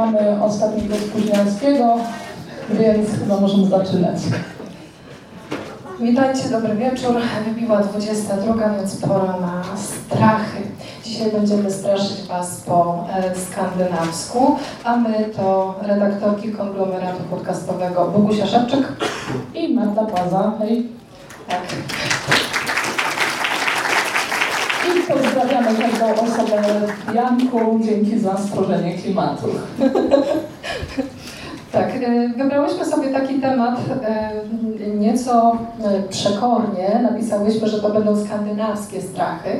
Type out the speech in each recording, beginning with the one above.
mamy ostatniego spóźnialskiego, więc chyba możemy zaczynać. Witajcie, dobry wieczór. Wybiła 22, więc pora na strachy. Dzisiaj będziemy straszyć Was po e, skandynawsku, a my to redaktorki konglomeratu podcastowego Bogusia Szewczyk i Marta Płaza. Hej. Tak. Osobę Janku. Dzięki za stworzenie klimatu. Tak, e, wybrałyśmy sobie taki temat e, nieco e, przekornie. Napisałyśmy, że to będą skandynawskie strachy,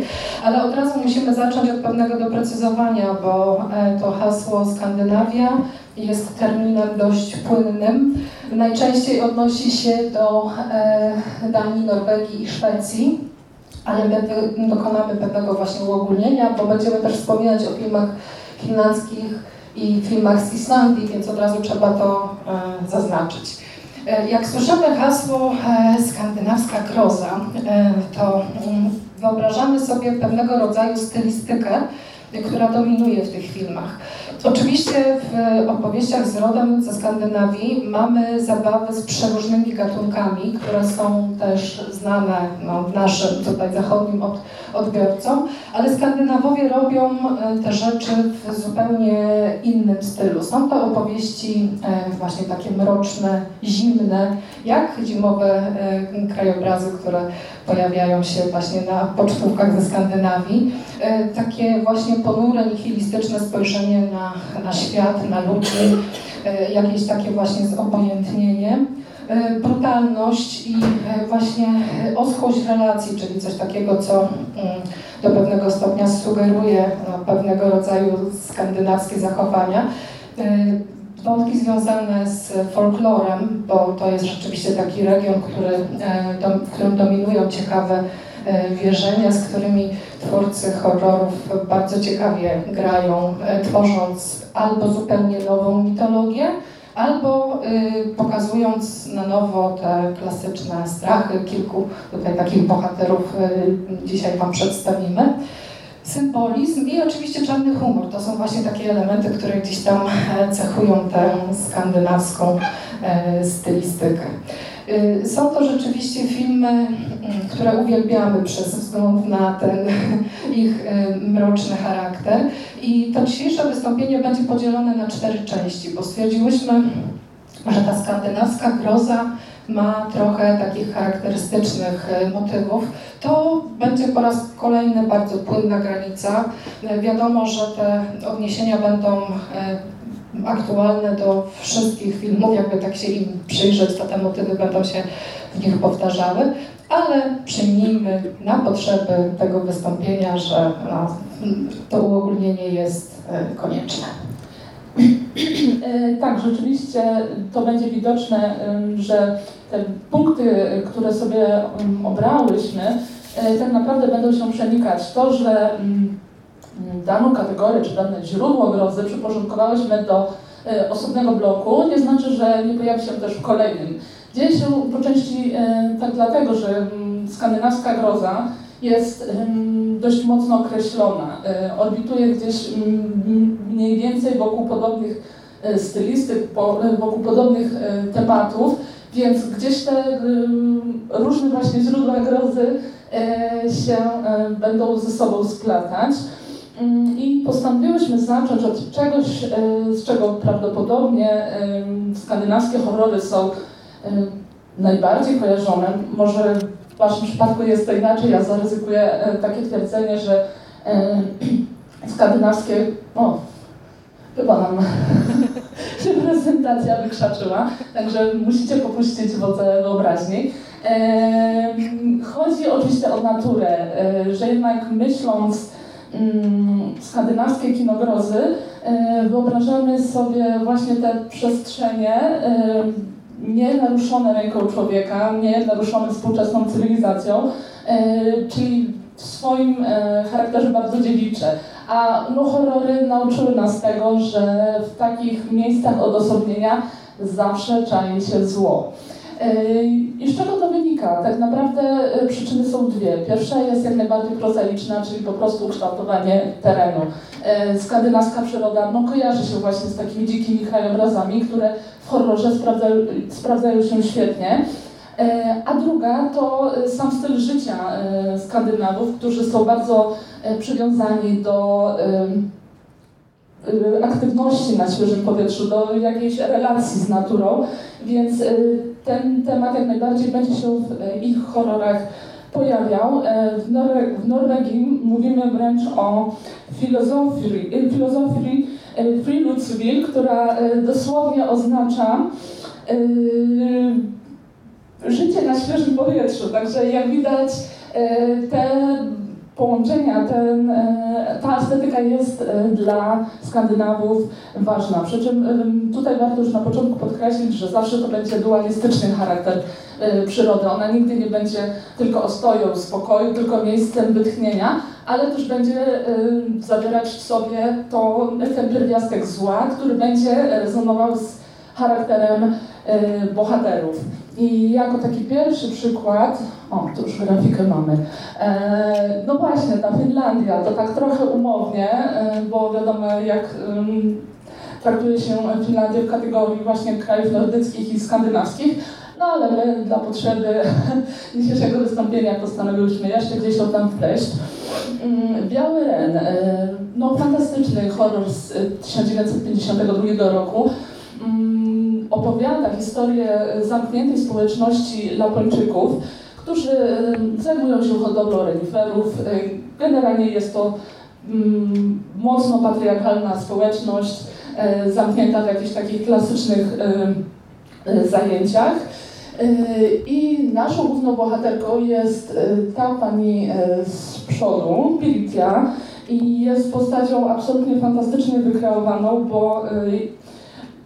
ale od razu musimy zacząć od pewnego doprecyzowania, bo to hasło Skandynawia jest terminem dość płynnym. Najczęściej odnosi się do Danii, Norwegii i Szwecji, ale my dokonamy pewnego właśnie uogólnienia, bo będziemy też wspominać o filmach finlandzkich i filmach z Islandii, więc od razu trzeba to e, zaznaczyć. E, jak słyszymy hasło e, skandynawska groza, to mm, wyobrażamy sobie pewnego rodzaju stylistykę, która dominuje w tych filmach. Oczywiście w opowieściach z rodem ze Skandynawii mamy zabawy z przeróżnymi gatunkami, które są też znane no, naszym tutaj zachodnim od, odbiorcom, ale Skandynawowie robią e, te rzeczy w zupełnie innym stylu. Są to opowieści e, właśnie takie mroczne, zimne, jak zimowe e, krajobrazy, które pojawiają się właśnie na pocztówkach ze Skandynawii. Takie właśnie ponure, nihilistyczne spojrzenie na, na świat, na ludzi, jakieś takie właśnie zobojętnienie. E, brutalność i e, właśnie oschłość relacji, czyli coś takiego, co mm, do pewnego stopnia sugeruje no, pewnego rodzaju skandynawskie zachowania. E, wątki związane z folklorem, bo to jest rzeczywiście taki region, który, w którym dominują ciekawe wierzenia, z którymi twórcy horrorów bardzo ciekawie grają, tworząc albo zupełnie nową mitologię, albo y, pokazując na nowo te klasyczne strachy, kilku tutaj takich bohaterów y, dzisiaj Wam przedstawimy. Symbolizm i oczywiście czarny humor. To są właśnie takie elementy, które gdzieś tam e, cechują tę skandynawską e, stylistykę. Y, są to rzeczywiście filmy, mm, które uwielbiamy przez wzgląd na ten ich y, mroczny charakter. I to dzisiejsze wystąpienie będzie podzielone na cztery części, bo stwierdziłyśmy, że ta skandynawska groza ma trochę takich charakterystycznych y, motywów. To będzie po raz kolejny bardzo płynna granica. Wiadomo, że te odniesienia będą aktualne do wszystkich filmów, jakby tak się im przyjrzeć, to te motywy będą się w nich powtarzały, ale przyjmijmy na potrzeby tego wystąpienia, że no, to uogólnienie jest e, konieczne. E, tak, rzeczywiście to będzie widoczne, że te punkty, które sobie obrałyśmy, e, tak naprawdę będą się przenikać. To, że daną kategorię czy dane źródło grozy przyporządkowałyśmy do e, osobnego bloku, nie znaczy, że nie pojawi się też w kolejnym. Dzieje się po części e, tak dlatego, że skandynawska groza jest dość mocno określona. E, orbituje gdzieś mniej więcej wokół podobnych stylistyk, wokół podobnych tematów, więc gdzieś te różne właśnie źródła grozy się będą ze sobą splatać. Mm, I postanowiłyśmy zacząć od czegoś, e, z czego prawdopodobnie skandynawskie horrory są najbardziej kojarzone. Może w Waszym przypadku jest to inaczej. Ja zaryzykuję e, takie twierdzenie, że skandynawskie. O, chyba nam się prezentacja wykrzaczyła, także musicie popuścić wodze wyobraźni. Chodzi oczywiście o naturę, e, że jednak myśląc, skandynawskie kinogrozy, e, wyobrażamy sobie właśnie te przestrzenie e, nie naruszone ręką człowieka, nie naruszone współczesną cywilizacją, e, czyli w swoim charakterze bardzo dziewicze. A no, horrory nauczyły nas tego, że w takich miejscach odosobnienia zawsze czai się zło. I z czego to wynika? Tak naprawdę przyczyny są dwie. Pierwsza jest jak najbardziej prozaiczna, czyli po prostu ukształtowanie terenu. Skandynawska przyroda no, kojarzy się właśnie z takimi dzikimi krajobrazami, które w horrorze sprawdzają, sprawdzają się świetnie. E, a druga to e, sam styl życia e, Skandynawów, którzy są bardzo przywiązani do aktywności na świeżym powietrzu, do jakiejś relacji z naturą, więc ten temat jak najbardziej będzie się w ich horrorach pojawiał. W, Norwe w Norwegii mówimy wręcz o filozofii, filozofii Friluftsliv, która dosłownie oznacza życie na świeżym powietrzu. Także jak widać, e, te połączenia, ten, e, ta estetyka jest e, dla Skandynawów ważna. Przy czym tutaj warto już na początku podkreślić, że zawsze to będzie dualistyczny charakter przyrody. Ona nigdy nie będzie tylko ostoją spokoju, tylko miejscem wytchnienia, ale też będzie zawierać w sobie to, ten pierwiastek zła, który będzie rezonował z charakterem bohaterów. I jako taki pierwszy przykład, o, tu już grafikę mamy, e, no właśnie, ta Finlandia, to tak trochę umownie, e, bo wiadomo jak e, traktuje się Finlandię w kategorii właśnie krajów nordyckich i skandynawskich, no ale my dla potrzeby dzisiejszego wystąpienia postanowiłyśmy jeszcze gdzieś to tam wpleść. Mm, Biały Ren, e, no fantastyczny horror z 1952 roku, opowiada historię zamkniętej społeczności Lapończyków, którzy zajmują się hodowlą reniferów. Generalnie jest to mm, mocno patriarchalna społeczność, e, zamknięta w jakichś takich klasycznych e, zajęciach. E, I naszą główną bohaterką jest ta pani z przodu, Pilitia, i jest postacią absolutnie fantastycznie wykreowaną, bo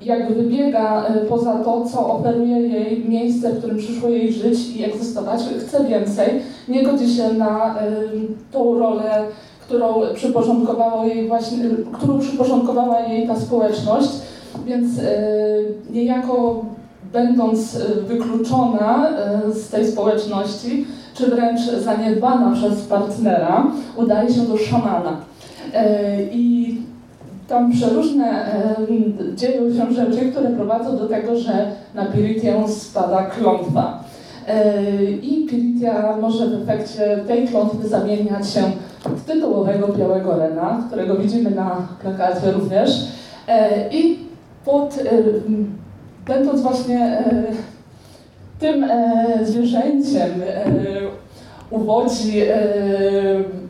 jakby wybiega e, poza to, co oferuje jej miejsce, w którym przyszło jej żyć i egzystować, chce więcej, nie godzi się na tą rolę, którą jej właśnie, którą przyporządkowała jej ta społeczność, więc e, niejako będąc e, wykluczona z tej społeczności, czy wręcz zaniedbana przez partnera, udaje się do szamana. I tam przeróżne dzieją się rzeczy, które prowadzą do tego, że na Piritię spada klątwa. E, I Piritia może w efekcie tej klątwy zamieniać się w tytułowego białego rena, którego widzimy na plakacie również. E, I pod, będąc właśnie e, tym zwierzęciem, uwodzi e,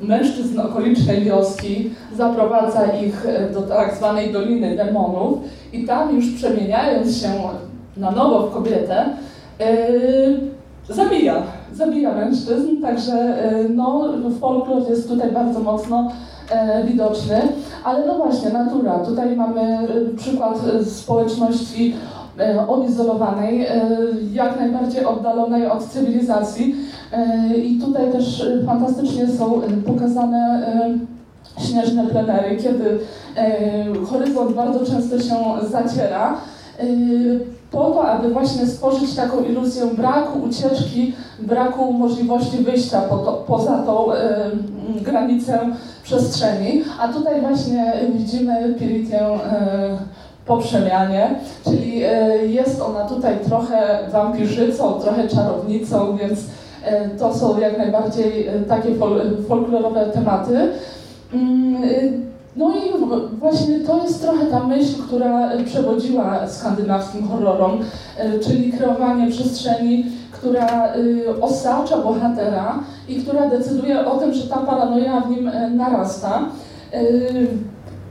mężczyzn okolicznej wioski, zaprowadza ich e, do tak zwanej Doliny Demonów i tam już przemieniając się na nowo w kobietę, e, zabija, zabija mężczyzn, także no, folklor jest tutaj bardzo mocno widoczny, ale no właśnie, natura. Tutaj mamy przykład społeczności odizolowanej, jak najbardziej oddalonej od cywilizacji, I tutaj też fantastycznie są pokazane śnieżne plenery, kiedy e, horyzont bardzo często się zaciera po to, aby właśnie stworzyć taką iluzję braku ucieczki, braku możliwości wyjścia po to, poza tą y, granicę przestrzeni. A tutaj właśnie widzimy Piritię po przemianie, czyli jest ona tutaj trochę wampirzycą, trochę czarownicą, więc E, to są jak najbardziej e, takie fol folklorowe tematy. Mm, e, no i właśnie to jest trochę ta myśl, która przewodziła skandynawskim horrorom, czyli kreowanie przestrzeni, która osacza bohatera i która decyduje o tym, że ta paranoja w nim narasta.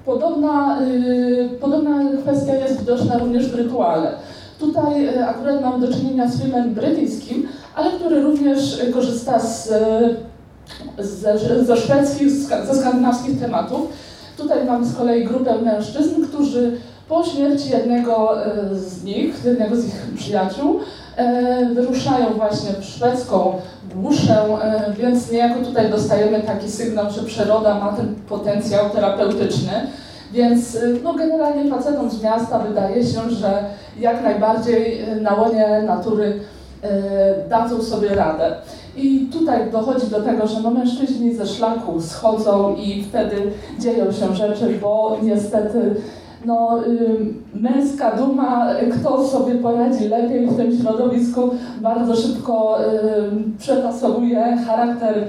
Podobna, podobna kwestia jest widoczna również w rytuale. Tutaj akurat mamy do czynienia z filmem brytyjskim, ale który również korzysta z, ze, ze szwedzkich, ze skandynawskich tematów. Tutaj mamy z kolei grupę mężczyzn, którzy po śmierci jednego e, z nich, jednego z ich przyjaciół, e, wyruszają właśnie w szwedzką głuszę, e, więc niejako tutaj dostajemy taki sygnał, że przyroda ma ten potencjał terapeutyczny. Więc no, generalnie facetom z miasta wydaje się, że jak najbardziej na łonie natury dadzą sobie radę. I tutaj dochodzi do tego, że no mężczyźni ze szlaku schodzą i wtedy dzieją się rzeczy, bo niestety no, męska duma, kto sobie poradzi lepiej w tym środowisku, bardzo szybko przetasowuje charakter y,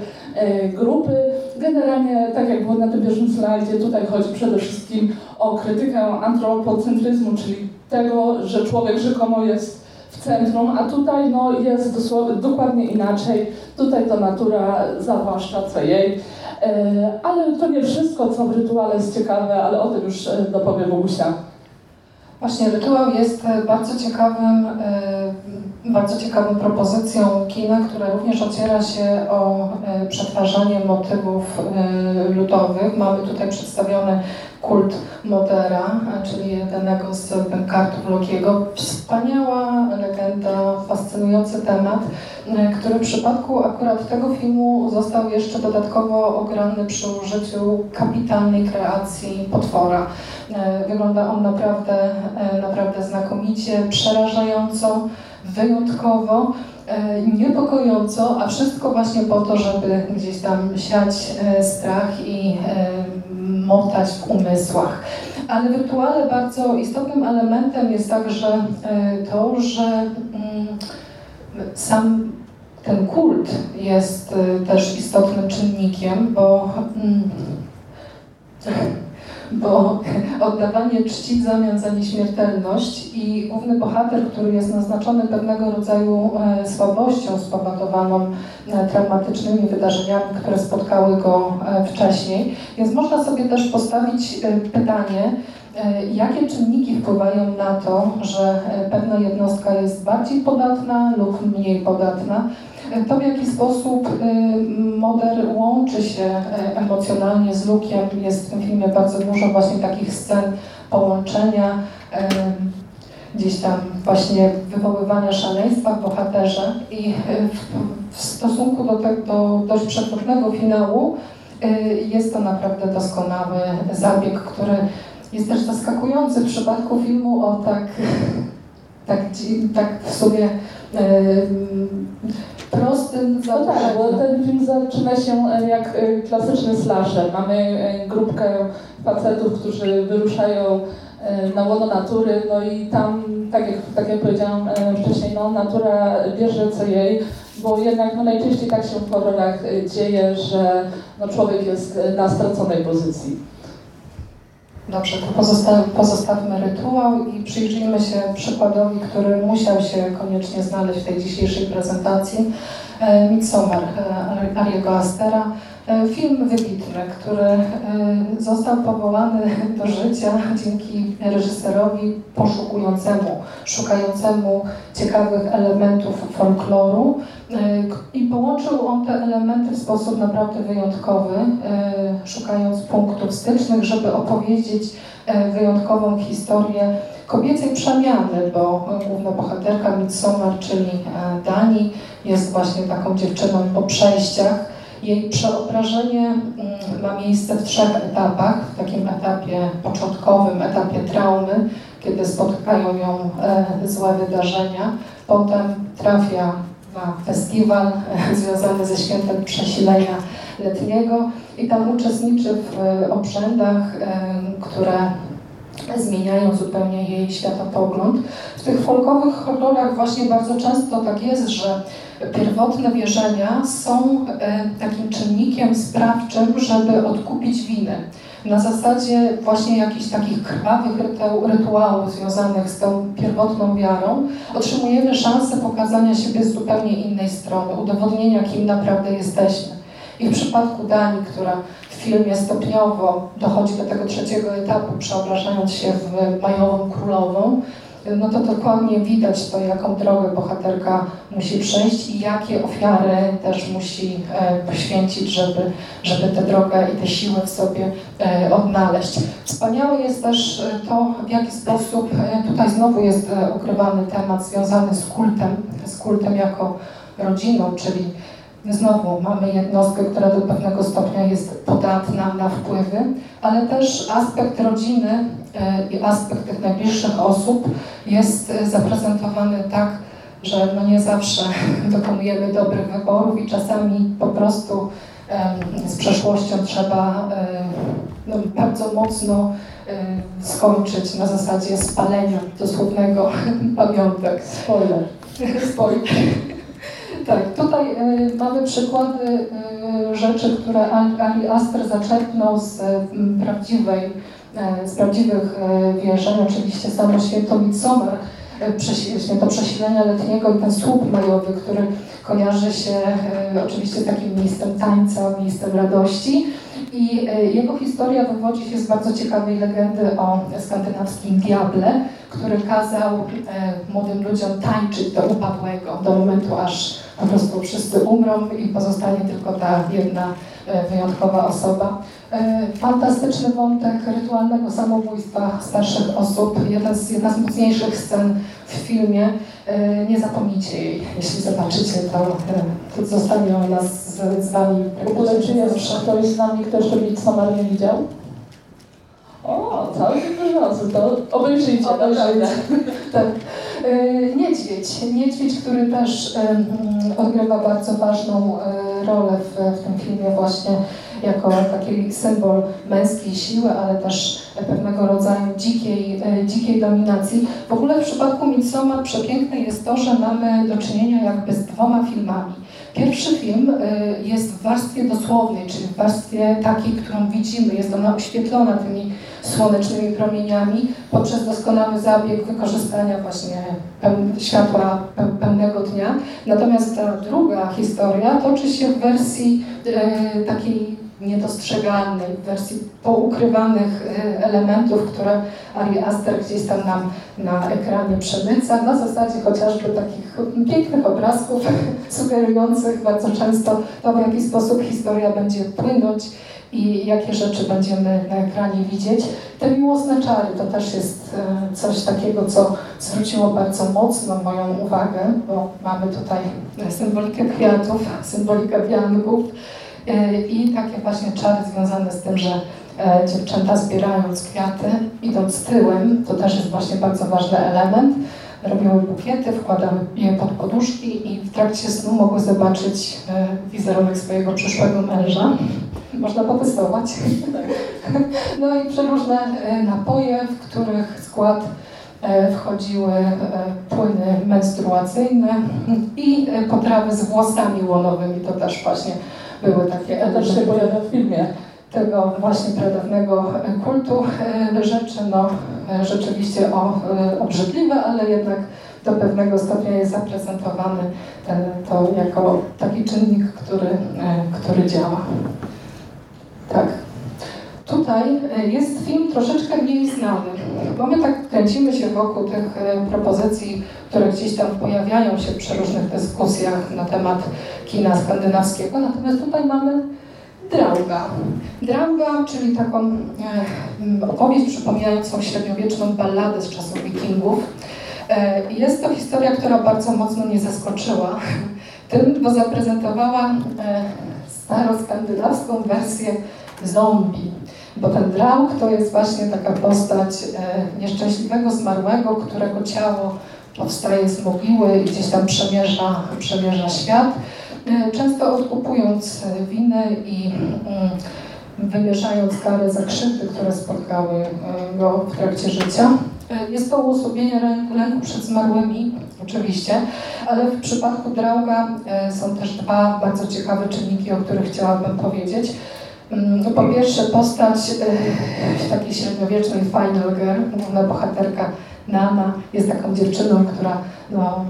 grupy. Generalnie, tak jak było na tym pierwszym slajdzie, tutaj chodzi przede wszystkim o krytykę antropocentryzmu, czyli tego, że człowiek rzekomo jest centrum, a tutaj no, jest dosłownie, dokładnie inaczej. Tutaj to natura zawłaszcza co jej. E, ale to nie wszystko, co w rytuale jest ciekawe, ale o tym już e, dopowie Bogusia. Właśnie rytuał jest e, bardzo ciekawym, bardzo ciekawą propozycją kina, która również ociera się o przetwarzanie motywów ludowych. Mamy tutaj przedstawiony kult Modera, czyli jednego z kartów Lokiego. Wspaniała legenda, fascynujący temat, który w przypadku akurat tego filmu został jeszcze dodatkowo ograny przy użyciu kapitalnej kreacji potwora. Wygląda on naprawdę, naprawdę znakomicie, przerażająco, wyjątkowo niepokojąco, a wszystko właśnie po to, żeby gdzieś tam siać strach i motać w umysłach. Ale w rytuale bardzo istotnym elementem jest także e, to, że mm, sam ten kult jest e, też istotnym czynnikiem, bo mm, bo oddawanie czci w zamian za nieśmiertelność i ówny bohater, który jest naznaczony pewnego rodzaju e, słabością spowodowaną e, traumatycznymi wydarzeniami, które spotkały go e, wcześniej. Więc można sobie też postawić pytanie, jakie czynniki wpływają na to, że pewna jednostka jest bardziej podatna lub mniej podatna to, w jaki sposób y, Moder łączy się y, emocjonalnie z Lukiem, jest w tym filmie bardzo dużo właśnie takich scen połączenia, y, gdzieś tam właśnie wywoływania szaleństwa w bohaterze i w, stosunku do, te, do dość przewrotnego finału jest to naprawdę doskonały zabieg, który jest też zaskakujący w przypadku filmu o tak, tak, tak w sumie prostym No tak, bo ten film zaczyna się jak e, klasyczny slasher. Mamy grupkę facetów, którzy wyruszają na łono natury, no i tam, tak jak, tak jak powiedziałam wcześniej, no, natura bierze co jej, bo jednak no, najczęściej tak się w horrorach dzieje, że no, człowiek jest na straconej pozycji. Dobrze, to pozostawmy rytuał i przyjrzyjmy się przykładowi, który musiał się koniecznie znaleźć w tej dzisiejszej prezentacji. E, Midsommar e, Ariego Astera. E, film wybitny, który został powołany do życia dzięki reżyserowi poszukującemu, szukającemu ciekawych elementów folkloru i połączył on te elementy w sposób naprawdę wyjątkowy, szukając punktów stycznych, żeby opowiedzieć wyjątkową historię kobiecej przemiany, bo główna bohaterka Midsommar, czyli Dani, jest właśnie taką dziewczyną po przejściach. Jej przeobrażenie mm, ma miejsce w trzech etapach. W takim etapie początkowym, etapie traumy, kiedy spotkają ją e, złe wydarzenia. Potem trafia na festiwal e, związany ze świętem przesilenia letniego i tam uczestniczy w e, obrzędach, które zmieniają zupełnie jej światopogląd. W tych folkowych horrorach właśnie bardzo często tak jest, że pierwotne wierzenia są e, takim czynnikiem sprawczym, żeby odkupić winę. Na zasadzie właśnie jakichś takich krwawych rytuałów związanych z tą pierwotną wiarą otrzymujemy szansę pokazania siebie z zupełnie innej strony, udowodnienia, kim naprawdę jesteśmy. I w przypadku Dani, która w filmie stopniowo dochodzi do tego trzeciego etapu, przeobrażając się w majową królową, no to dokładnie widać to, jaką drogę bohaterka musi przejść i jakie ofiary też musi e, poświęcić, żeby, żeby tę drogę i tę siłę w sobie e, odnaleźć. Wspaniałe jest też e, to, w jaki sposób tutaj znowu jest ukrywany temat związany z kultem, z kultem jako rodziną, czyli Znowu mamy jednostkę, która do pewnego stopnia jest podatna na wpływy, ale też aspekt rodziny e, i aspekt tych najbliższych osób jest e, zaprezentowany tak, że no nie zawsze dokonujemy dobrych wyborów i czasami po prostu z przeszłością trzeba no, bardzo mocno skończyć na zasadzie spalenia dosłownego pamiątek. Spoiler. Spoiler. Tak, tutaj y, mamy przykłady y, rzeczy, które Ali Aster zaczerpnął z y, prawdziwej, z prawdziwych wierzeń. Oczywiście samo święto Midsommar, święto przesilenia letniego i ten słup majowy, który kojarzy się oczywiście z takim miejscem tańca, miejscem radości. I jego historia wywodzi się z bardzo ciekawej legendy o skandynawskim diable, który kazał młodym ludziom tańczyć do upadłego, do momentu aż po prostu wszyscy umrą i pozostanie tylko ta jedna e, wyjątkowa osoba. E, fantastyczny wątek rytualnego samobójstwa starszych osób, jedna z, jedna z mocniejszych scen w filmie. E, nie zapomnijcie jej, jeśli zobaczycie, to, to zostanie ona z, z Wami. W ogóle czy jest ktoś z nami, kto jeszcze Midsommar nie widział? O, cały osób, to obejrzyjcie. Obejrzyjcie. E, niedźwiedź. Niedźwiedź, który też odgrywa bardzo ważną e, rolę w, w tym filmie właśnie jako taki symbol męskiej siły, ale też pewnego rodzaju dzikiej, e, dzikiej dominacji. W ogóle w przypadku Midsommar przepiękne jest to, że mamy do czynienia jakby z dwoma filmami. Pierwszy film jest w warstwie dosłownej, czyli w warstwie takiej, którą widzimy. Jest ona oświetlona tymi słonecznymi promieniami poprzez doskonały zabieg wykorzystania właśnie światła pełnego dnia. Natomiast ta druga historia toczy się w wersji e, takiej niedostrzegalnej, wersji poukrywanych e, elementów, które Ari Aster gdzieś tam nam na ekranie przemyca, na zasadzie chociażby takich pięknych obrazków sugerujących bardzo często to, w jaki sposób historia będzie płynąć i jakie rzeczy będziemy na ekranie widzieć. Te miłosne czary to też jest e, coś takiego, co zwróciło bardzo mocno moją uwagę, bo mamy tutaj symbolikę kwiatów, symbolikę wianków i takie właśnie czary związane z tym, że e, dziewczęta zbierając kwiaty, idąc tyłem, to też jest właśnie bardzo ważny element, robiły bukiety, wkładały je pod poduszki i w trakcie snu mogły zobaczyć wizerunek swojego przyszłego męża można potestować. No i przeróżne e, napoje, w których skład e, wchodziły e, płyny menstruacyjne i potrawy z włosami łonowymi. To też właśnie były takie elementy. To się w filmie tego właśnie pradawnego kultu rzeczy, no rzeczywiście o, obrzydliwe, ale jednak do pewnego stopnia jest zaprezentowany ten, to jako taki czynnik, który, który działa. Tak. Tutaj e, jest film troszeczkę mniej znany, bo my tak kręcimy się wokół tych e, propozycji, które gdzieś tam pojawiają się przy różnych dyskusjach na temat kina skandynawskiego, natomiast tutaj mamy Drauga. Drauga, czyli taką e, opowieść przypominającą średniowieczną balladę z czasów wikingów. Jest to historia, która bardzo mocno mnie zaskoczyła tym, bo zaprezentowała staroskandynawską wersję zombie. Bo ten draug to jest właśnie taka postać e, nieszczęśliwego zmarłego, którego ciało powstaje z mogiły i gdzieś tam przemierza, przemierza świat, e, często odkupując winy i mm, wymierzając karę za krzywdy, które spotkały e, go w trakcie życia. E, jest to uosobienie lęku przed zmarłymi, oczywiście, ale w przypadku Drauga e, są też dwa bardzo ciekawe czynniki, o których chciałabym powiedzieć. Mm, po pierwsze, postać takiej średniowiecznej final girl, główna bohaterka Nana jest taką dziewczyną, która no,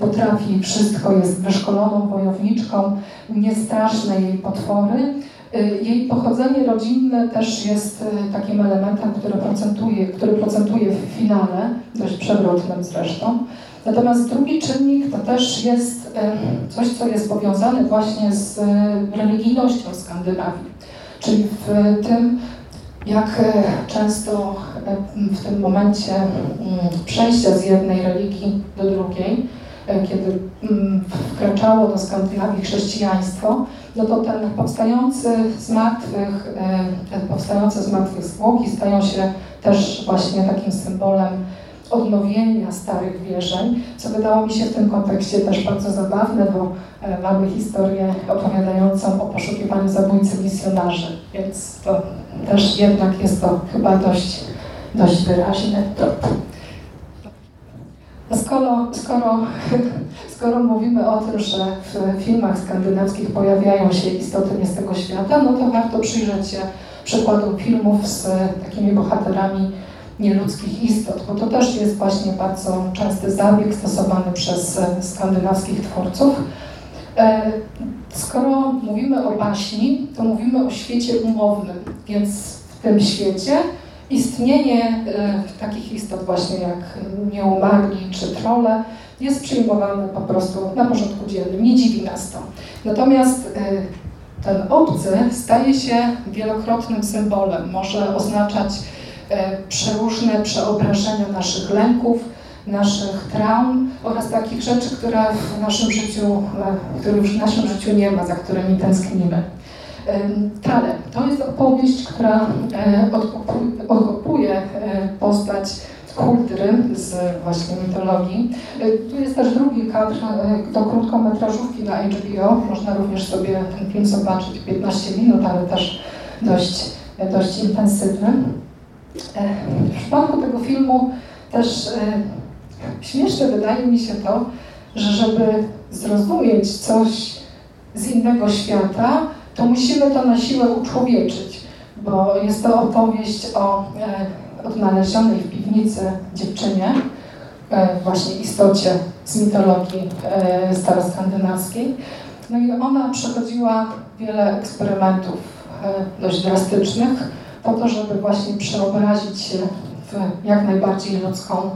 potrafi wszystko, jest wyszkoloną wojowniczką, niestraszne jej potwory, Y, jej pochodzenie rodzinne też jest y, takim elementem, który procentuje, który procentuje w finale, dość przewrotnym zresztą. Natomiast drugi czynnik to też jest coś, co jest powiązane właśnie z religijnością Skandynawii. Czyli w tym, jak często w tym momencie mm, przejścia z jednej religii do drugiej, kiedy mm, wkraczało do Skandynawii chrześcijaństwo, no to ten powstający z martwych, e, te powstające z martwych zwłoki stają się też właśnie takim symbolem odnowienia starych wierzeń, co wydało mi się w tym kontekście też bardzo zabawne, bo e, mamy historię opowiadającą o poszukiwaniu zabójcy misjonarzy, więc to też jednak jest to chyba dość, dość wyraźny trop. Skoro, skoro, skoro mówimy o tym, że w filmach skandynawskich pojawiają się istoty nie z tego świata, no to warto przyjrzeć się przykładom filmów z takimi bohaterami nieludzkich istot, bo to też jest właśnie bardzo częsty zabieg stosowany przez skandynawskich twórców. E, skoro mówimy o baśni, to mówimy o świecie umownym, więc w tym świecie istnienie e, takich istot właśnie jak nieumarli czy trole jest przyjmowane po prostu na porządku dziennym. Nie dziwi nas to. Natomiast e, ten obcy staje się wielokrotnym symbolem. Może oznaczać e, przeróżne przeobrażenia naszych lęków, naszych traum oraz takich rzeczy, które w naszym życiu, których w naszym życiu nie ma, za którymi tęsknimy. Tale to jest opowieść, która e, odkopuje e, postać Huldry z właśnie mitologii. E, tu jest też drugi kadr do krótkometrażówki na HBO. Można również sobie ten film zobaczyć 15 minut, ale też dość, dość intensywny. W przypadku tego filmu też śmieszne wydaje mi się to, że żeby zrozumieć coś z innego świata, to musimy to na siłę uczłowieczyć, bo jest to opowieść o e, odnalezionej w piwnicy dziewczynie, e, właśnie istocie z mitologii e, staroskandynawskiej. No i ona przechodziła wiele eksperymentów e, dość drastycznych po to, żeby właśnie przeobrazić się w jak najbardziej ludzką,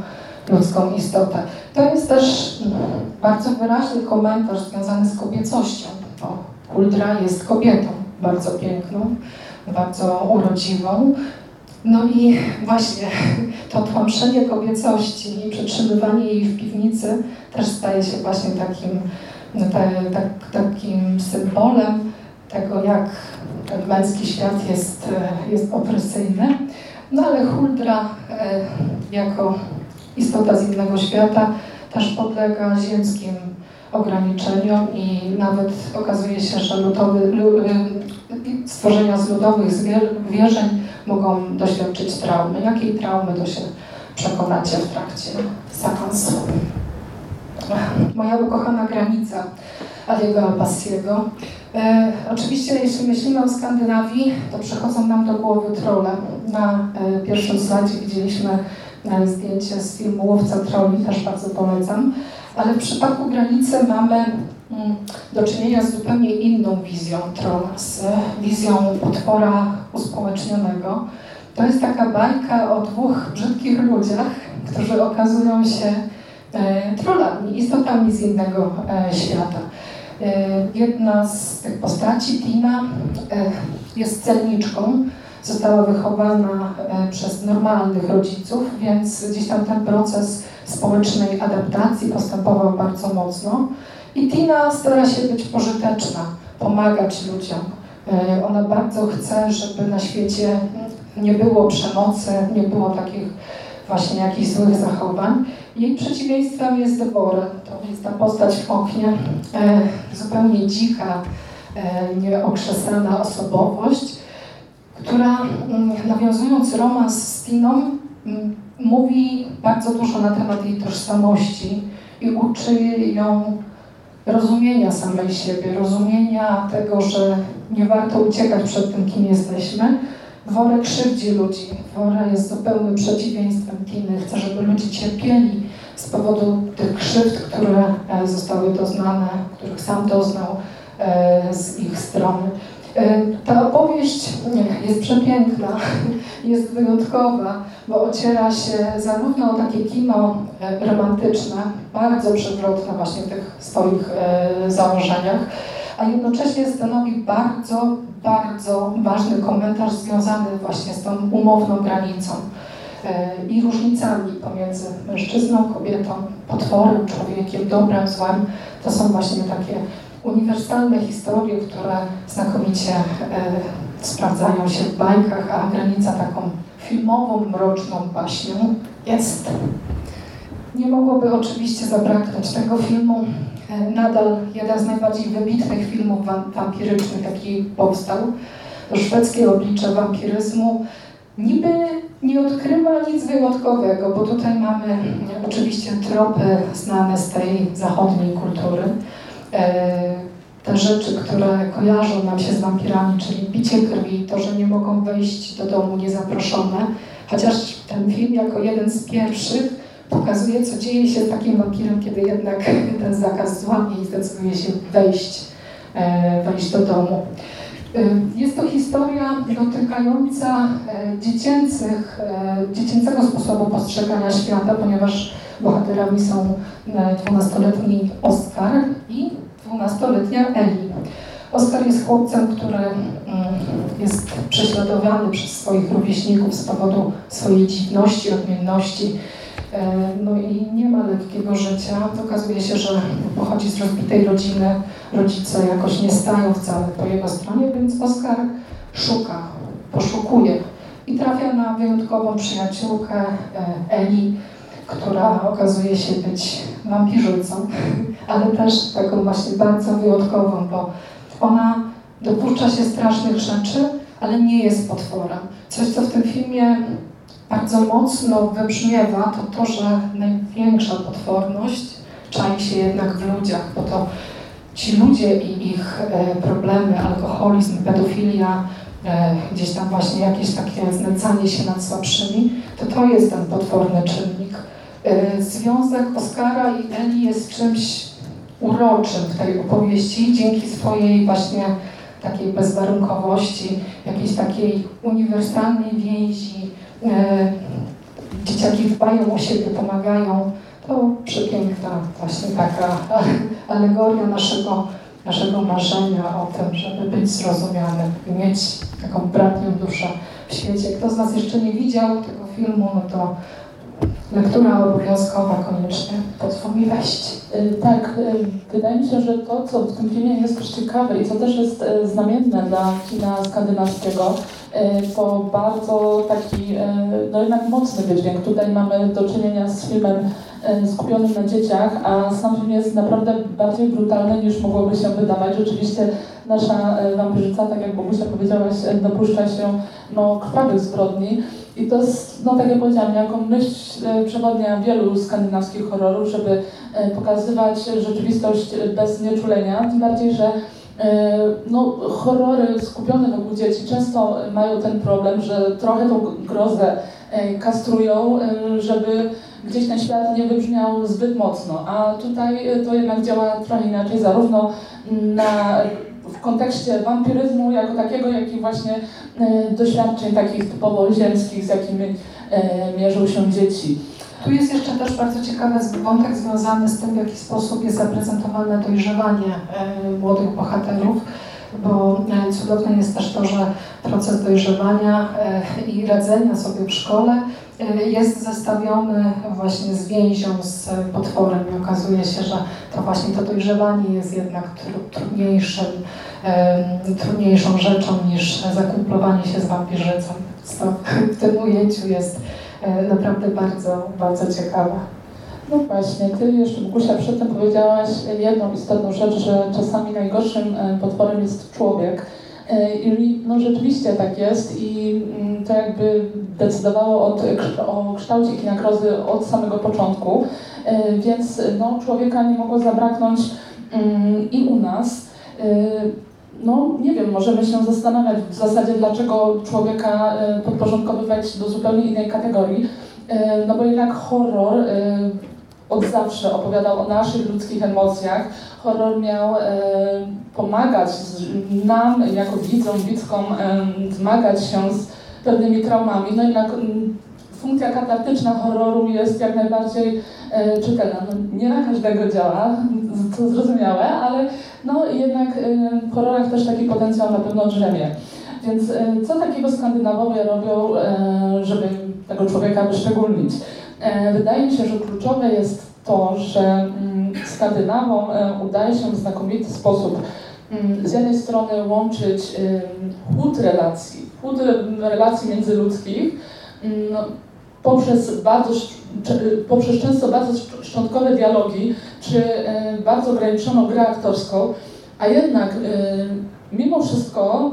ludzką istotę. To jest też bardzo wyraźny komentarz związany z kobiecością. Huldra jest kobietą bardzo piękną, bardzo urodziwą. No i właśnie to tłamszenie kobiecości i przetrzymywanie jej w piwnicy też staje się właśnie takim, no, te, tak, takim symbolem tego, jak ten męski świat jest, jest opresyjny. No ale Huldra e, jako istota z innego świata też podlega ziemskim ograniczeniom i nawet okazuje się, że ludowy, y, stworzenia z ludowych wierzeń mogą doświadczyć traumy. Jakiej traumy to się przekonacie w trakcie seansu. Moja ukochana granica Aliego Albassiego. E, oczywiście, jeśli myślimy o Skandynawii, to przychodzą nam do głowy trole. Na e, pierwszym slajdzie widzieliśmy e, zdjęcie z filmu Łowca Troli, też bardzo polecam ale w przypadku granicy mamy mm, do czynienia z zupełnie inną wizją trona, z wizją potwora uspołecznionego. To jest taka bajka o dwóch brzydkich ludziach, którzy okazują się trollami, istotami z innego świata. E, jedna z tych postaci, Tina, jest celniczką, została wychowana przez normalnych rodziców, więc gdzieś tam ten proces społecznej adaptacji postępował bardzo mocno. I Tina stara się być pożyteczna, pomagać ludziom. E, ona bardzo chce, żeby na świecie nie było przemocy, nie było takich właśnie jakichś złych zachowań. Jej przeciwieństwem jest Deborah. Jest ta postać w oknie, e, zupełnie dzika, e, nieokrzesana osobowość, która mm, nawiązując romans z Tiną, mm, mówi bardzo dużo na temat jej tożsamości i uczy ją rozumienia samej siebie, rozumienia tego, że nie warto uciekać przed tym, kim jesteśmy. Wora krzywdzi ludzi. Wora jest zupełnym przeciwieństwem Tiny. Chce, żeby ludzie cierpieli z powodu tych krzywd, które e, zostały doznane, których sam doznał e, z ich strony. E, ta opowieść jest przepiękna, jest wyjątkowa, bo ociera się zarówno o takie kino romantyczne, bardzo przewrotne właśnie w tych swoich założeniach, a jednocześnie stanowi bardzo, bardzo ważny komentarz związany właśnie z tą umowną granicą i różnicami pomiędzy mężczyzną, kobietą, potworem, człowiekiem, dobrem, złem. To są właśnie takie uniwersalne historie, które znakomicie e, sprawdzają się w bajkach, a granica taką filmową, mroczną baśnią jest. Nie mogłoby oczywiście zabraknąć tego filmu. E, nadal jeden z najbardziej wybitnych filmów wampirycznych, jaki powstał. Szwedzkie oblicze wampiryzmu. Niby nie odkrywa nic wyjątkowego, bo tutaj mamy oczywiście tropy znane z tej zachodniej kultury. E, te rzeczy, które kojarzą nam się z wampirami, czyli bicie krwi, to, że nie mogą wejść do domu niezaproszone, chociaż ten film jako jeden z pierwszych pokazuje, co dzieje się z takim wampirem, kiedy jednak ten zakaz złamie i zdecyduje się wejść, e, wejść do domu. E, jest to historia dotykająca e, dziecięcych, dziecięcego sposobu postrzegania świata, ponieważ bohaterami są dwunastoletni Oskar i dwunastoletnia Eli. Oskar jest chłopcem, który mm, jest prześladowany przez swoich rówieśników z powodu swojej dziwności, odmienności E, no i nie ma lekkiego życia. Okazuje się, że pochodzi z rozbitej rodziny, rodzice jakoś nie stają wcale po jego stronie, więc Oskar szuka, poszukuje i trafia na wyjątkową przyjaciółkę e, Eli, która okazuje się być wampirzycą, ale też taką właśnie bardzo wyjątkową, bo ona dopuszcza się strasznych rzeczy, ale nie jest potworem. Coś, co w tym filmie bardzo mocno wybrzmiewa, to to, że największa potworność czai się jednak w ludziach, bo to ci ludzie i ich e, problemy, alkoholizm, pedofilia, e, gdzieś tam właśnie jakieś takie znęcanie się nad słabszymi, to to jest ten potworny czynnik. E, związek Oskara i Eli jest czymś uroczym w tej opowieści dzięki swojej właśnie takiej bezwarunkowości, jakiejś takiej uniwersalnej więzi, dzieciaki dbają o siebie, pomagają. To przepiękna właśnie taka alegoria naszego, naszego marzenia o tym, żeby być zrozumianym i mieć taką bratnią duszę w świecie. Kto z nas jeszcze nie widział tego filmu, no to lektura obowiązkowa koniecznie pozwól mi wejść. Y, tak, y, wydaje mi się, że to, co w tym filmie jest też ciekawe i co też jest znamienne dla kina skandynawskiego, to bardzo taki, no jednak mocny wydźwięk. Tutaj mamy do czynienia z filmem skupionym na dzieciach, a sam film jest naprawdę bardziej brutalny niż mogłoby się wydawać. Rzeczywiście nasza wampirzyca, tak jak Bogusia powiedziałaś, dopuszcza się no, krwawych zbrodni. I to jest, no tak jak powiedziałam, jako myśl e, przewodnia wielu skandynawskich horrorów, żeby e, pokazywać rzeczywistość bez nieczulenia, tym bardziej, że e, no, horrory skupione wokół dzieci często mają ten problem, że trochę tą grozę kastrują, żeby gdzieś ten świat nie wybrzmiał zbyt mocno, a tutaj to jednak działa trochę inaczej, zarówno na w kontekście wampiryzmu jako takiego, jak i właśnie e, doświadczeń takich typowo ziemskich, z jakimi e, mierzą się dzieci. Tu jest jeszcze też bardzo ciekawy wątek związany z tym, w jaki sposób jest zaprezentowane dojrzewanie e, młodych bohaterów, bo cudowne jest też to, że proces dojrzewania i radzenia sobie w szkole jest zestawiony właśnie z więzią z potworem i okazuje się, że to właśnie to dojrzewanie jest jednak trudniejszym, trudniejszą rzeczą niż zakumplowanie się z wampirzycą. To w tym ujęciu jest e, naprawdę bardzo, bardzo ciekawe. No właśnie, Ty jeszcze Bogusia przedtem powiedziałaś jedną istotną rzecz, że czasami najgorszym e, potworem jest człowiek. E, I no rzeczywiście tak jest i mm, to jakby decydowało od, o kształcie kinakrozy od samego początku, e, więc no, człowieka nie mogło zabraknąć mm, i u nas. E, no nie wiem, możemy się zastanawiać w zasadzie, dlaczego człowieka podporządkowywać do zupełnie innej kategorii, no bo jednak horror od zawsze opowiadał o naszych ludzkich emocjach. Horror miał e, pomagać nam, jako widzom, widzkom, e, zmagać się z pewnymi traumami. No jednak funkcja katartyczna horroru jest jak najbardziej e, czytelna. No, nie na każdego działa, to zrozumiałe, ale no, jednak e, w horrorach też taki potencjał na pewno drzemie. Więc e, co takiego Skandynawowie robią, e, żeby tego człowieka wyszczególnić? E, wydaje mi się, że kluczowe jest to, że mm, Skandynawom e, udaje się w znakomity sposób mm, z jednej strony łączyć chód relacji, chód relacji międzyludzkich, mm, no, poprzez bardzo poprzez często bardzo szczątkowe dialogi, czy bardzo ograniczoną grę aktorską, a jednak mimo wszystko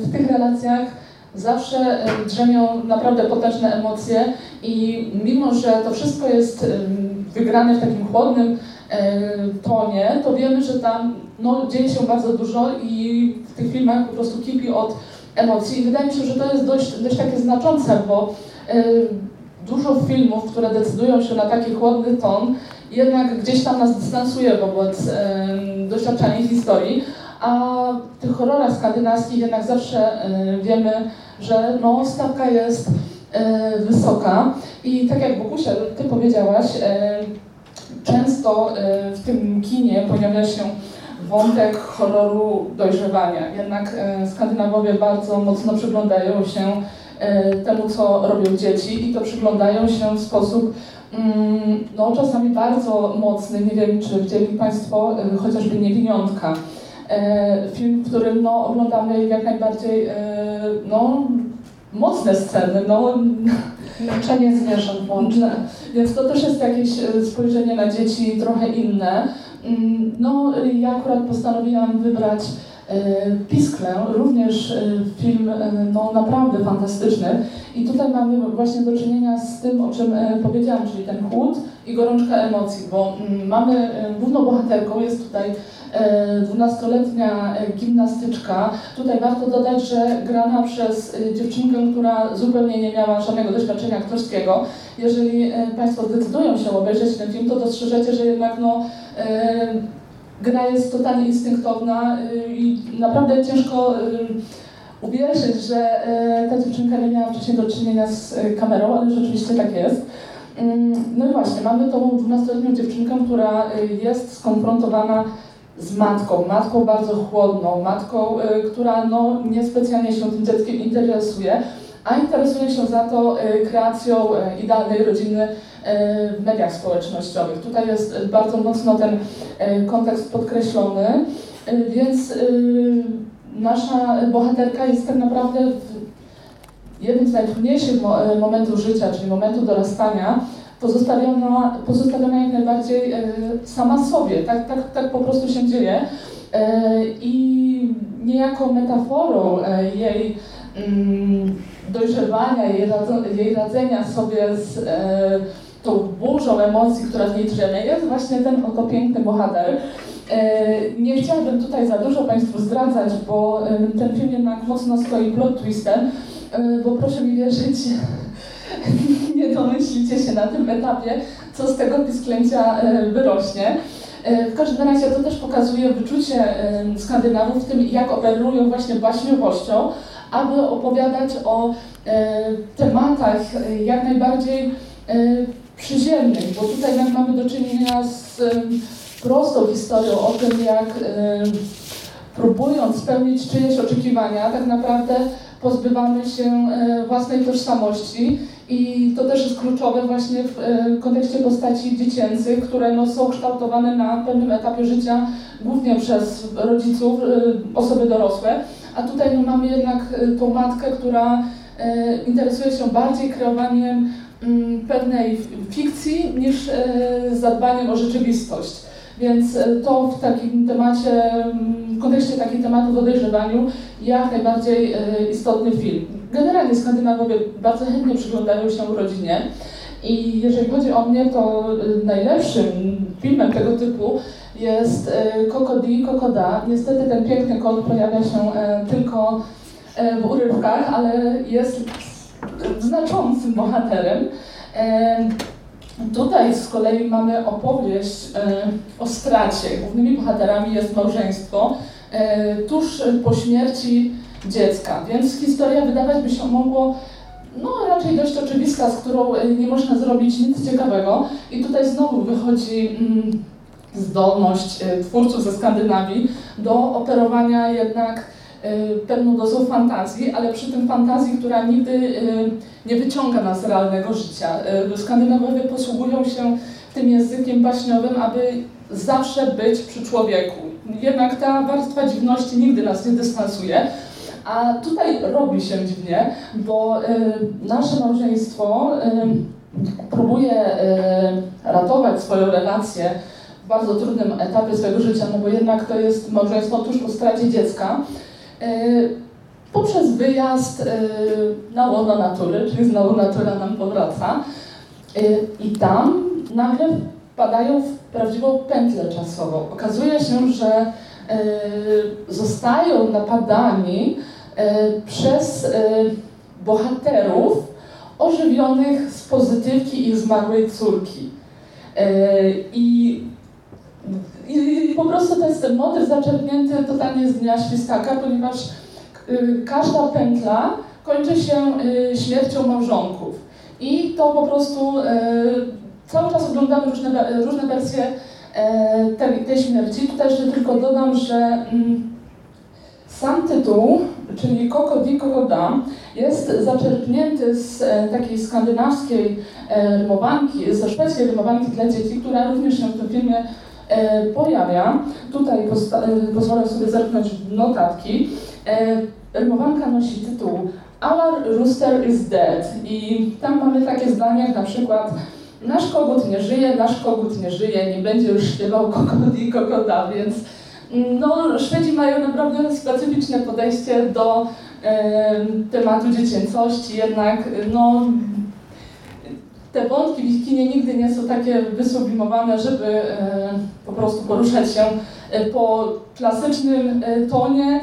w tych relacjach zawsze drzemią naprawdę potężne emocje i mimo, że to wszystko jest wygrane w takim chłodnym tonie, to wiemy, że tam no, dzieje się bardzo dużo i w tych filmach po prostu kipi od emocji. I wydaje mi się, że to jest dość, dość takie znaczące, bo dużo filmów, które decydują się na taki chłodny ton, jednak gdzieś tam nas dystansuje wobec doświadczania historii, a w tych horrorach skandynawskich jednak zawsze wiemy, że no, stawka jest e, wysoka. I tak jak Bogusia, Ty powiedziałaś, e, często e, w tym kinie pojawia się wątek horroru dojrzewania. Jednak Skandynawowie bardzo mocno przyglądają się temu, co robią dzieci i to przyglądają się w sposób mm, no, czasami bardzo mocny. Nie wiem, czy widzieli Państwo chociażby Niewiniątka. Film, w którym no, oglądamy jak najbardziej no, mocne sceny. No, Męczenie zwierząt włączne. Więc to też jest jakieś e, spojrzenie na dzieci trochę inne. Mm, no, ja akurat postanowiłam wybrać e, Pisklę, również e, film no, naprawdę fantastyczny. I tutaj mamy właśnie do czynienia z tym, o czym powiedziałam, czyli ten chłód i gorączka emocji, bo mm, mamy główną bohaterką, jest tutaj dwunastoletnia gimnastyczka. Tutaj warto dodać, że grana przez dziewczynkę, która zupełnie nie miała żadnego doświadczenia aktorskiego. Jeżeli Państwo zdecydują się obejrzeć ten film, to dostrzeżecie, że jednak no, gra jest totalnie instynktowna i naprawdę ciężko uwierzyć, że ta dziewczynka nie miała wcześniej do czynienia z kamerą, ale rzeczywiście tak jest. No i właśnie, mamy tą 12-letnią dziewczynkę, która jest skonfrontowana z matką, matką bardzo chłodną, matką, y, która no, niespecjalnie się tym dzieckiem interesuje, a interesuje się za to y, kreacją y, idealnej rodziny w mediach społecznościowych. Tutaj jest bardzo mocno ten kontekst podkreślony, więc nasza bohaterka jest tak naprawdę w jednym z najtrudniejszych momentów życia, czyli momentu dorastania, pozostawiona, pozostawiona jak najbardziej e, sama sobie. Tak, tak, tak po prostu się dzieje. E, I niejako metaforą e, jej mm, dojrzewania, jej radzenia sobie z tą burzą emocji, która w niej drzemie, jest właśnie ten oto piękny bohater. Nie chciałabym tutaj za dużo Państwu zdradzać, bo ten film jednak mocno stoi plot twistem, bo proszę mi wierzyć, nie domyślicie się na tym etapie, co z tego pisklęcia e, wyrośnie. E, w każdym razie to też pokazuje wyczucie Skandynawów w tym, jak operują właśnie baśniowością, aby opowiadać o e, tematach jak najbardziej przyziemnych, bo tutaj mamy do czynienia z prostą historią o tym, jak próbując spełnić czyjeś oczekiwania, tak naprawdę pozbywamy się własnej tożsamości i to też jest kluczowe właśnie w e, kontekście postaci dziecięcych, które no, są kształtowane na pewnym etapie życia głównie przez rodziców, e, osoby dorosłe. A tutaj no, mamy jednak e, tą matkę, która interesuje się bardziej kreowaniem pewnej fikcji niż zadbaniem o rzeczywistość. Więc to w takim temacie, mm, w kontekście takich tematów o jak najbardziej istotny film. Generalnie Skandynawowie bardzo chętnie przyglądają się rodzinie i jeżeli chodzi o mnie, to najlepszym filmem tego typu jest Kokodi Kokoda. Niestety ten piękny kot pojawia się e, tylko e, w urywkach, ale jest znaczącym bohaterem. E, tutaj z kolei mamy opowieść o stracie. Głównymi bohaterami jest małżeństwo. Tuż po śmierci dziecka. Więc historia wydawać by się mogło no raczej dość oczywista, z którą e, nie można zrobić nic ciekawego. I tutaj znowu wychodzi mm, zdolność e, twórców ze Skandynawii do operowania jednak pewną dozą fantazji, ale przy tym fantazji, która nigdy y, nie wyciąga nas z realnego życia. Y, Skandynawowie posługują się tym językiem baśniowym, aby zawsze być przy człowieku. Jednak ta warstwa dziwności nigdy nas nie dystansuje. A tutaj robi się dziwnie, bo nasze małżeństwo próbuje ratować swoją relację w bardzo trudnym etapie swojego życia, no bo jednak to jest małżeństwo tuż po stracie dziecka, poprzez wyjazd na łono natury, czyli znowu natura nam powraca. I tam nagle wpadają w prawdziwą pętlę czasową. Okazuje się, że e, zostają napadani e, przez e, bohaterów ożywionych z pozytywki ich zmarłej córki. I, i, po prostu to jest ten motyw zaczerpnięty totalnie z dnia świstaka, ponieważ każda pętla kończy się śmiercią małżonków. I to po prostu cały czas oglądamy różne, różne wersje e, tej, tej śmierci. Tutaj jeszcze tylko dodam, że mm, sam tytuł, czyli Koko di Kokoda, jest zaczerpnięty z e, takiej skandynawskiej e, rymowanki, ze szwedzkiej rymowanki dla dzieci, która również się w tym filmie pojawia. Tutaj pozwolę sobie zerknąć w notatki. Rymowanka nosi tytuł Our rooster is dead i tam mamy takie zdania jak na przykład Nasz kogut nie żyje, nasz kogut nie żyje, nie będzie już śpiewał kogut i kogoda, więc mm, no, Szwedzi mają naprawdę specyficzne podejście do e, tematu dziecięcości, jednak no, te wątki w kinie nigdy nie są takie wysublimowane, żeby e, po prostu poruszać się e, po klasycznym e, tonie,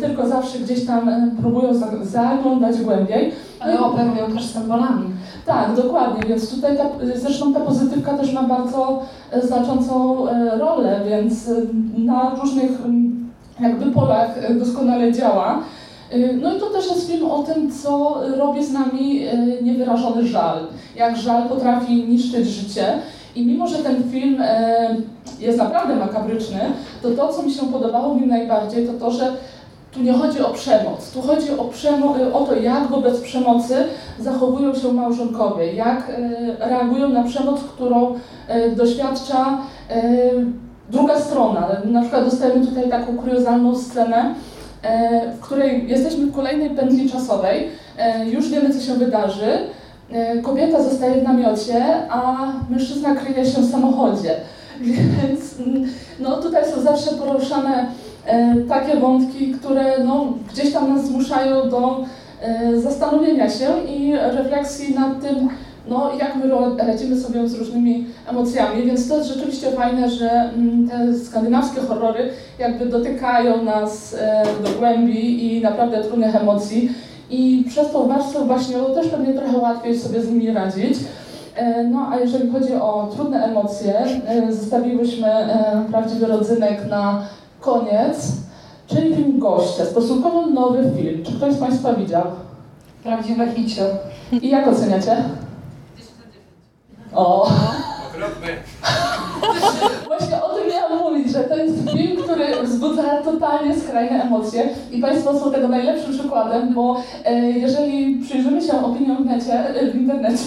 tylko zawsze gdzieś tam próbują zaglądać głębiej. Ale operują też symbolami. Tak, dokładnie, więc tutaj ta, zresztą ta pozytywka też ma bardzo znaczącą rolę, więc na różnych jakby polach doskonale działa. No i to też jest film o tym, co robi z nami niewyrażony żal. Jak żal potrafi niszczyć życie. I mimo, że ten film jest naprawdę makabryczny, to to, co mi się podobało w nim najbardziej, to to, że tu nie chodzi o przemoc, tu chodzi o, przemo- o to, jak wobec przemocy zachowują się małżonkowie, jak reagują na przemoc, którą doświadcza druga strona. Na przykład dostajemy tutaj taką kuriozalną scenę, w której jesteśmy w kolejnej pętli czasowej, e, już wiemy, co się wydarzy. E, kobieta zostaje w namiocie, a mężczyzna kryje się w samochodzie. Więc mm, no, tutaj są zawsze poruszane E, takie wątki, które no, gdzieś tam nas zmuszają do e, zastanowienia się i refleksji nad tym, no, jak my radzimy sobie z różnymi emocjami, więc to jest rzeczywiście fajne, że mm, te skandynawskie horrory jakby dotykają nas e, do głębi i naprawdę trudnych emocji i przez tą warstwę właśnie też pewnie trochę łatwiej sobie z nimi radzić. No a jeżeli chodzi o trudne emocje, zostawiłyśmy prawdziwy rodzynek na koniec, czyli film Goście, stosunkowo nowy film. Czy ktoś z Państwa widział? Prawdziwe hicie. I jak oceniacie? O! Właśnie o tym miałam mówić, że to jest film, który wzbudza totalnie skrajne emocje i Państwo są tego najlepszym przykładem, bo e, jeżeli przyjrzymy się opiniom w, necie, w internecie,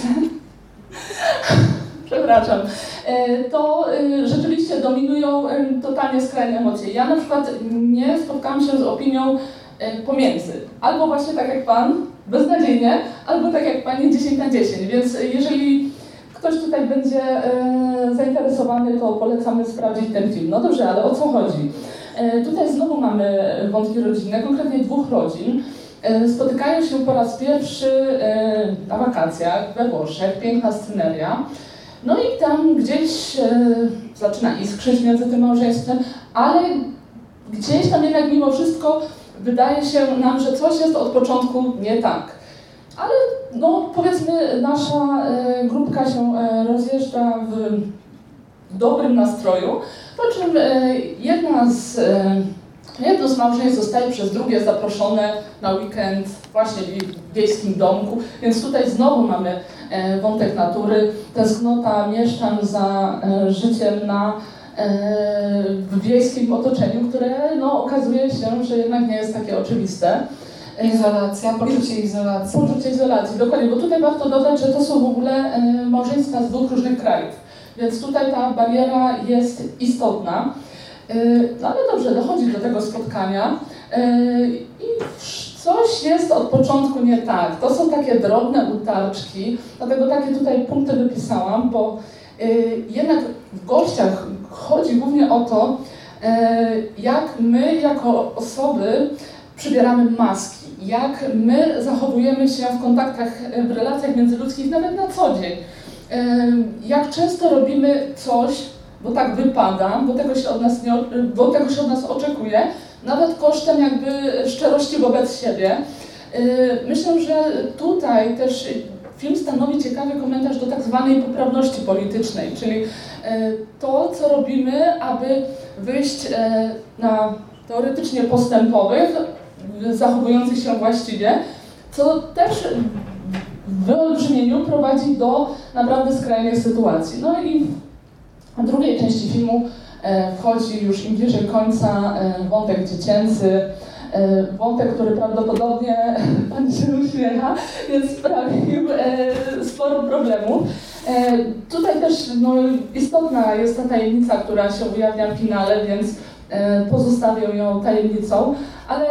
przepraszam, e, to e, rzeczywiście dominują e, totalnie skrajne emocje. Ja na przykład nie spotkałam się z opinią pomiędzy. Albo właśnie tak jak Pan, beznadziejnie, albo tak jak Pani 10 na 10. Więc jeżeli ktoś tutaj będzie zainteresowany, to polecamy sprawdzić ten film. No dobrze, ale o co chodzi? Tutaj znowu mamy wątki rodzinne, konkretnie dwóch rodzin. Spotykają się po raz pierwszy na wakacjach we Włoszech, piękna sceneria. No i tam gdzieś e, zaczyna iskrzyć między tym małżeństwem, ale gdzieś tam jednak mimo wszystko wydaje się nam, że coś jest od początku nie tak. Ale no powiedzmy nasza e, grupka się e, rozjeżdża w dobrym nastroju, po czym e, jedna z Jedno z małżeństw zostaje przez drugie zaproszone na weekend właśnie w wiejskim domku, więc tutaj znowu mamy wątek natury, tęsknota mieszczan za życiem na, w wiejskim otoczeniu, które no, okazuje się, że jednak nie jest takie oczywiste. Izolacja, poczucie izolacji. Poczucie izolacji, dokładnie, bo tutaj warto dodać, że to są w ogóle małżeństwa z dwóch różnych krajów, więc tutaj ta bariera jest istotna. E, no ale dobrze, dochodzi do tego spotkania e, i coś jest od początku nie tak. To są takie drobne utarczki, dlatego takie tutaj punkty wypisałam, bo y, jednak w gościach chodzi głównie o to, y, jak my jako osoby przybieramy maski, jak my zachowujemy się w kontaktach, w relacjach międzyludzkich nawet na co dzień. Y, jak często robimy coś, bo tak wypada, bo tego się od nas, nie, bo tego się od nas oczekuje, nawet kosztem jakby szczerości wobec siebie. Myślę, że tutaj też film stanowi ciekawy komentarz do tak zwanej poprawności politycznej, czyli to, co robimy, aby wyjść na teoretycznie postępowych, zachowujących się właściwie, co też w wyolbrzymieniu prowadzi do naprawdę skrajnej sytuacji. No i w drugiej części filmu E, wchodzi już im bliżej końca e, wątek dziecięcy, e, wątek, który prawdopodobnie, Pani się uśmiecha, więc sprawił sporo problemów. Tutaj też no, istotna jest ta tajemnica, która się ujawnia w finale, więc pozostawię ją tajemnicą, ale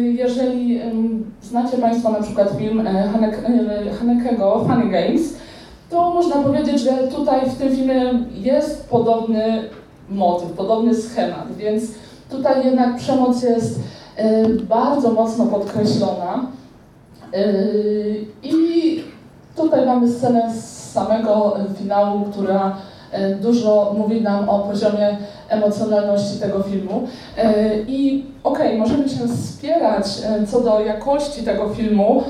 jeżeli znacie Państwo na przykład film Hanekego Funny Games, to można powiedzieć, że tutaj w tym filmie jest podobny motyw, podobny schemat, więc tutaj jednak przemoc jest bardzo mocno podkreślona. I tutaj mamy scenę z samego finału, która dużo mówi nam o poziomie emocjonalności tego filmu. I okej, okay, możemy się spierać co do jakości tego filmu,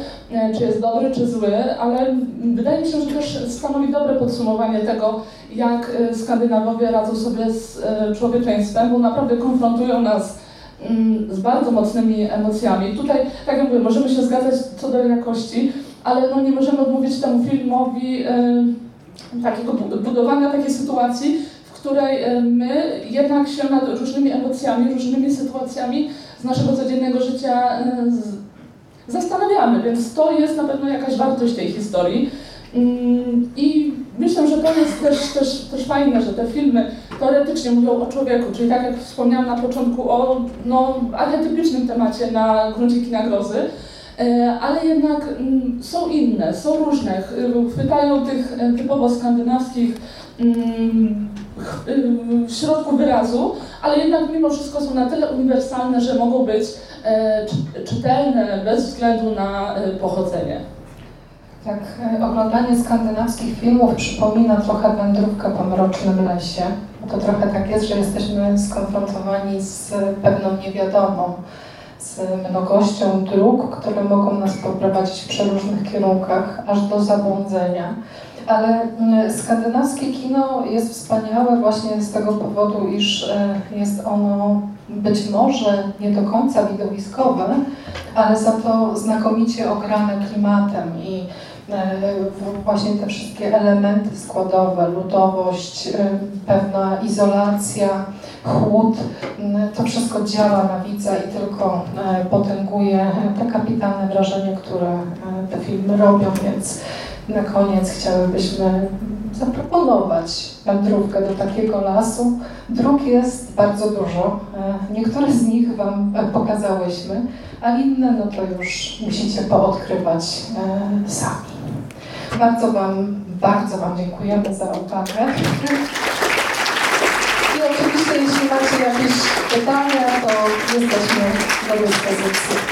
czy jest dobry, czy zły, ale wydaje mi się, że też stanowi dobre podsumowanie tego, jak e, Skandynawowie radzą sobie z e, człowieczeństwem, bo naprawdę konfrontują nas mm, z bardzo mocnymi emocjami. Tutaj, tak jak mówię, możemy się zgadzać co do jakości, ale no nie możemy odmówić temu filmowi e, takiego budowania takiej sytuacji, w której my jednak się nad różnymi emocjami, różnymi sytuacjami z naszego codziennego życia zastanawiamy, więc to jest na pewno jakaś wartość tej historii. Mm, I myślę, że to jest też, też, też fajne, że te filmy teoretycznie mówią o człowieku, czyli tak jak wspomniałam na początku o no, archetypicznym temacie na gruncie kina grozy, e, ale jednak mm, są inne, są różne, chwytają tych e, typowo skandynawskich mm, środków wyrazu, ale jednak mimo wszystko są na tyle uniwersalne, że mogą być e, czytelne bez względu na pochodzenie. Tak, e, oglądanie skandynawskich filmów przypomina trochę wędrówkę po mrocznym lesie. To trochę tak jest, że jesteśmy skonfrontowani z pewną niewiadomą, z mnogością dróg, które mogą nas poprowadzić w przeróżnych kierunkach, aż do zabłądzenia. Ale skandynawskie kino jest wspaniałe właśnie z tego powodu, iż e, jest ono być może nie do końca widowiskowe, ale za to znakomicie ograne klimatem i właśnie te wszystkie elementy składowe, ludowość, e, pewna izolacja, chłód, to wszystko działa na widza i tylko e, potęguje te kapitalne wrażenie, które te filmy robią, więc na koniec chciałybyśmy zaproponować wędrówkę do takiego lasu. Dróg jest bardzo dużo. Niektóre z nich Wam pokazałyśmy, a inne no to już musicie poodkrywać sami. Bardzo Wam, bardzo Wam dziękujemy za uwagę. I oczywiście, jeśli macie jakieś pytania, to jesteśmy do dyspozycji.